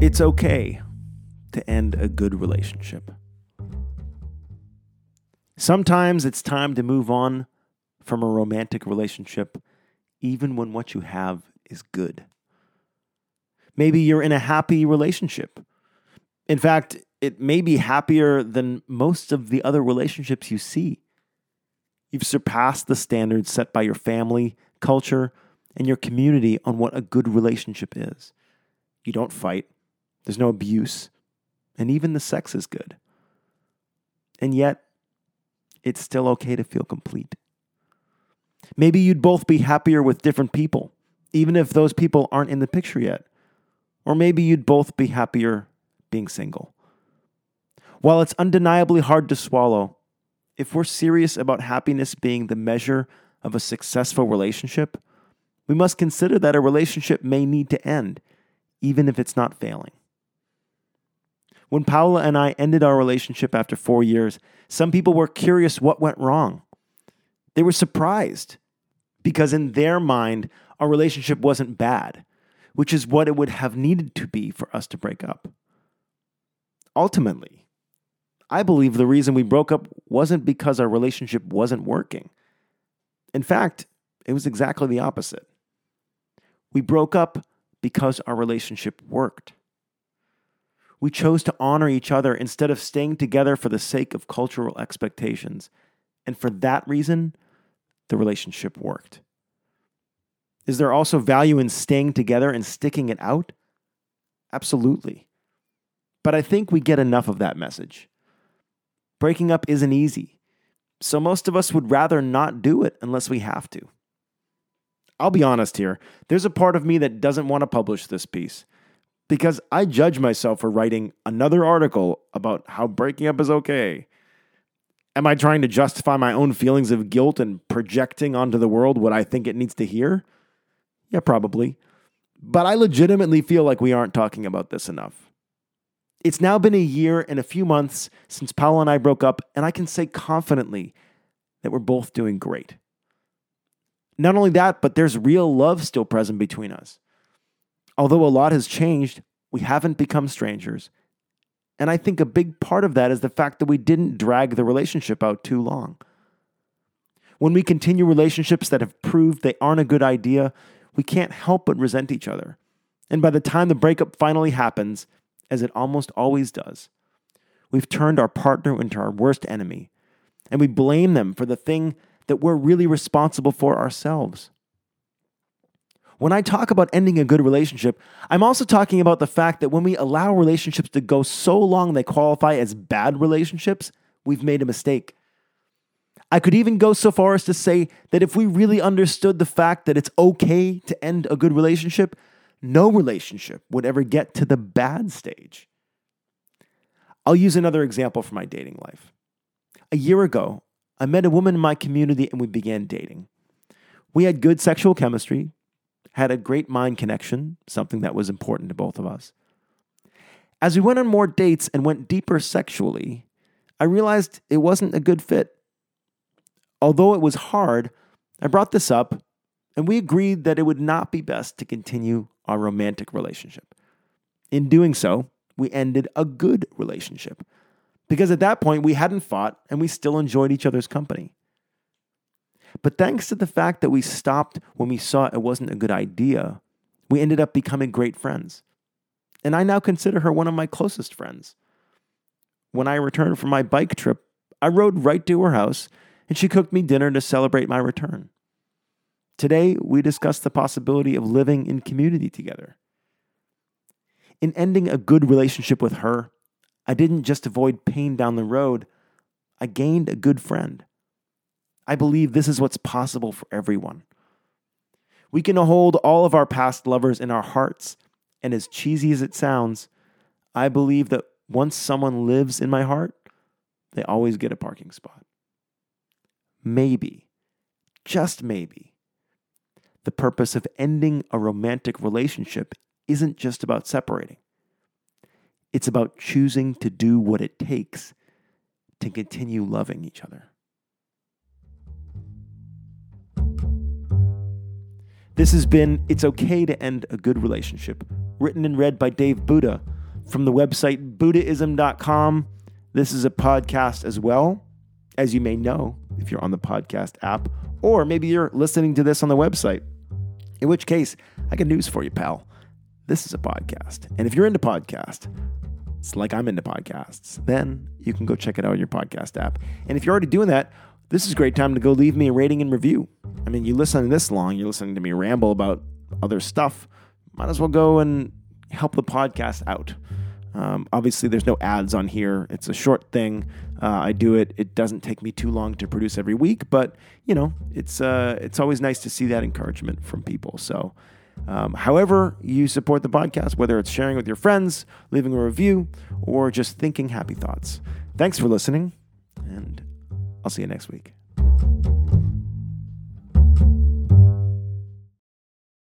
It's okay to end a good relationship. Sometimes it's time to move on from a romantic relationship, even when what you have is good. Maybe you're in a happy relationship. In fact, it may be happier than most of the other relationships you see. You've surpassed the standards set by your family, culture, and your community on what a good relationship is. You don't fight, there's no abuse, and even the sex is good. And yet, it's still okay to feel complete. Maybe you'd both be happier with different people, even if those people aren't in the picture yet. Or maybe you'd both be happier being single. While it's undeniably hard to swallow, if we're serious about happiness being the measure of a successful relationship, we must consider that a relationship may need to end, even if it's not failing. When Paola and I ended our relationship after four years, some people were curious what went wrong. They were surprised because, in their mind, our relationship wasn't bad, which is what it would have needed to be for us to break up. Ultimately, I believe the reason we broke up wasn't because our relationship wasn't working. In fact, it was exactly the opposite. We broke up because our relationship worked. We chose to honor each other instead of staying together for the sake of cultural expectations. And for that reason, the relationship worked. Is there also value in staying together and sticking it out? Absolutely. But I think we get enough of that message. Breaking up isn't easy, so most of us would rather not do it unless we have to. I'll be honest here, there's a part of me that doesn't want to publish this piece because I judge myself for writing another article about how breaking up is okay. Am I trying to justify my own feelings of guilt and projecting onto the world what I think it needs to hear? Yeah, probably. But I legitimately feel like we aren't talking about this enough. It's now been a year and a few months since Paula and I broke up, and I can say confidently that we're both doing great. Not only that, but there's real love still present between us. Although a lot has changed, we haven't become strangers. And I think a big part of that is the fact that we didn't drag the relationship out too long. When we continue relationships that have proved they aren't a good idea, we can't help but resent each other. And by the time the breakup finally happens, as it almost always does, we've turned our partner into our worst enemy, and we blame them for the thing that we're really responsible for ourselves. When I talk about ending a good relationship, I'm also talking about the fact that when we allow relationships to go so long they qualify as bad relationships, we've made a mistake. I could even go so far as to say that if we really understood the fact that it's okay to end a good relationship, no relationship would ever get to the bad stage. I'll use another example from my dating life. A year ago, I met a woman in my community and we began dating. We had good sexual chemistry, had a great mind connection, something that was important to both of us. As we went on more dates and went deeper sexually, I realized it wasn't a good fit. Although it was hard, I brought this up and we agreed that it would not be best to continue our romantic relationship. In doing so, we ended a good relationship because at that point we hadn't fought and we still enjoyed each other's company. But thanks to the fact that we stopped when we saw it wasn't a good idea, we ended up becoming great friends. And I now consider her one of my closest friends. When I returned from my bike trip, I rode right to her house and she cooked me dinner to celebrate my return. Today, we discussed the possibility of living in community together. In ending a good relationship with her, I didn't just avoid pain down the road, I gained a good friend. I believe this is what's possible for everyone. We can hold all of our past lovers in our hearts, and as cheesy as it sounds, I believe that once someone lives in my heart, they always get a parking spot. Maybe, just maybe, the purpose of ending a romantic relationship isn't just about separating. It's about choosing to do what it takes to continue loving each other. This has been It's Okay to End a Good Relationship written and read by Dave Booda from the website Boodaism.com. This is a podcast as well, as you may know if you're on the podcast app, or maybe you're listening to this on the website. In which case, I got news for you, pal. This is a podcast. And if you're into podcast, it's like I'm into podcasts, then you can go check it out on your podcast app. And if you're already doing that, this is a great time to go leave me a rating and review. I mean, you listen this long, you're listening to me ramble about other stuff. Might as well go and help the podcast out. Um, obviously, there's no ads on here. It's a short thing. Uh, I do it. It doesn't take me too long to produce every week, but you know, it's uh, it's always nice to see that encouragement from people. So, um, however you support the podcast, whether it's sharing with your friends, leaving a review, or just thinking happy thoughts. Thanks for listening, and I'll see you next week.